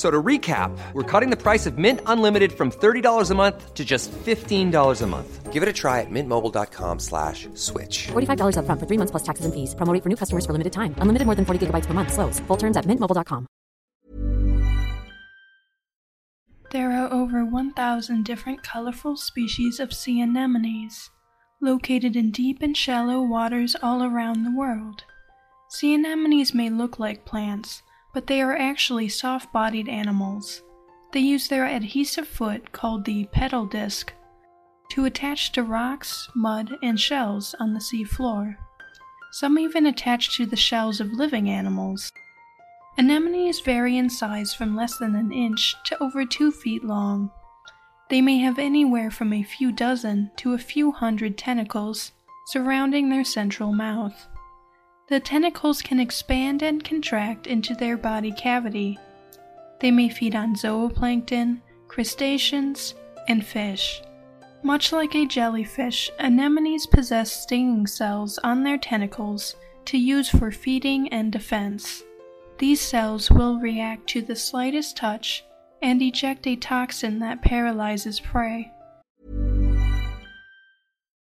F- So to recap, we're cutting the price of Mint Unlimited from $30 a month to just $15 a month. Give it a try at mintmobile.com slash switch. $45 upfront for three months plus taxes and fees. Promo for new customers for limited time. Unlimited more than 40 gigabytes per month. Slows. Full terms at mintmobile.com. There are over 1,000 different colorful species of sea anemones, located in deep and shallow waters all around the world. Sea anemones may look like plants, but they are actually soft bodied animals. They use their adhesive foot, called the pedal disc, to attach to rocks, mud, and shells on the sea floor. Some even attach to the shells of living animals. Anemones vary in size from less than an inch to over two feet long. They may have anywhere from a few dozen to a few hundred tentacles surrounding their central mouth. The tentacles can expand and contract into their body cavity. They may feed on zooplankton, crustaceans, and fish. Much like a jellyfish, anemones possess stinging cells on their tentacles to use for feeding and defense. These cells will react to the slightest touch and eject a toxin that paralyzes prey.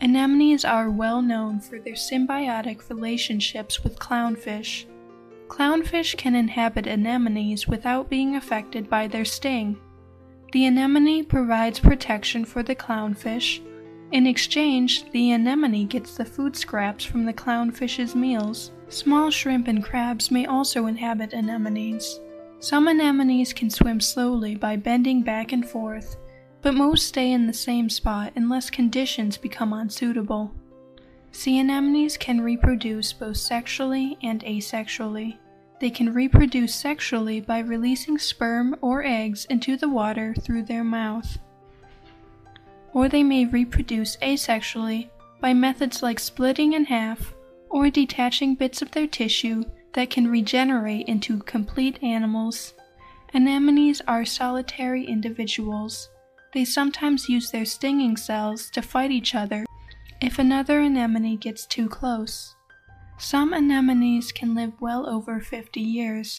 Anemones are well known for their symbiotic relationships with clownfish. Clownfish can inhabit anemones without being affected by their sting. The anemone provides protection for the clownfish. In exchange, the anemone gets the food scraps from the clownfish's meals. Small shrimp and crabs may also inhabit anemones. Some anemones can swim slowly by bending back and forth, but most stay in the same spot unless conditions become unsuitable. Sea anemones can reproduce both sexually and asexually. They can reproduce sexually by releasing sperm or eggs into the water through their mouth. Or they may reproduce asexually by methods like splitting in half or detaching bits of their tissue that can regenerate into complete animals. Anemones are solitary individuals. They sometimes use their stinging cells to fight each other if another anemone gets too close. Some anemones can live well over 50 years.